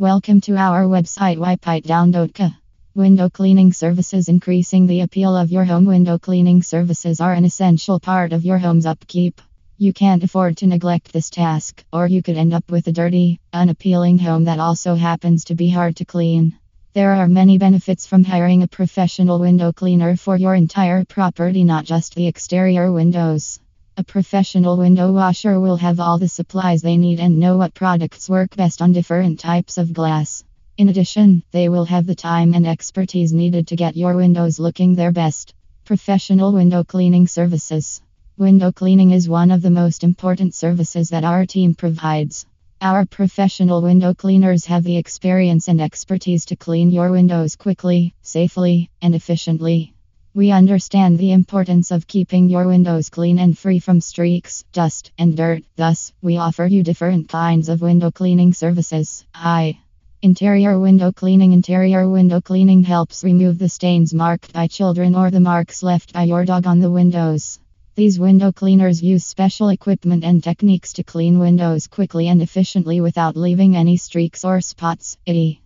Welcome to our website wipeitdown.ca. Window cleaning services increasing the appeal of your home. Window cleaning services are an essential part of your home's upkeep. You can't afford to neglect this task, or you could end up with a dirty, unappealing home that also happens to be hard to clean. There are many benefits from hiring a professional window cleaner for your entire property, not just the exterior windows. A professional window washer will have all the supplies they need and know what products work best on different types of glass. In addition, they will have the time and expertise needed to get your windows looking their best. Professional window cleaning services. Window cleaning is one of the most important services that our team provides. Our professional window cleaners have the experience and expertise to clean your windows quickly, safely, and efficiently. We understand the importance of keeping your windows clean and free from streaks, dust, and dirt. Thus, we offer you different kinds of window cleaning services. I. Interior window cleaning Interior window cleaning helps remove the stains marked by children or the marks left by your dog on the windows. These window cleaners use special equipment and techniques to clean windows quickly and efficiently without leaving any streaks or spots. E.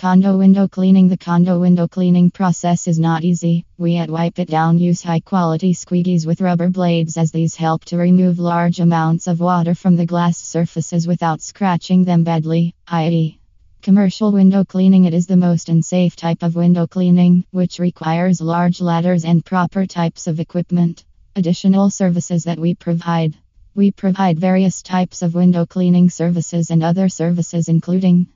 Condo window cleaning The condo window cleaning process is not easy. We at Wipe It Down use high quality squeegees with rubber blades as these help to remove large amounts of water from the glass surfaces without scratching them badly, i.e., Commercial window cleaning It is the most unsafe type of window cleaning, which requires large ladders and proper types of equipment. Additional services that we provide. We provide various types of window cleaning services and other services including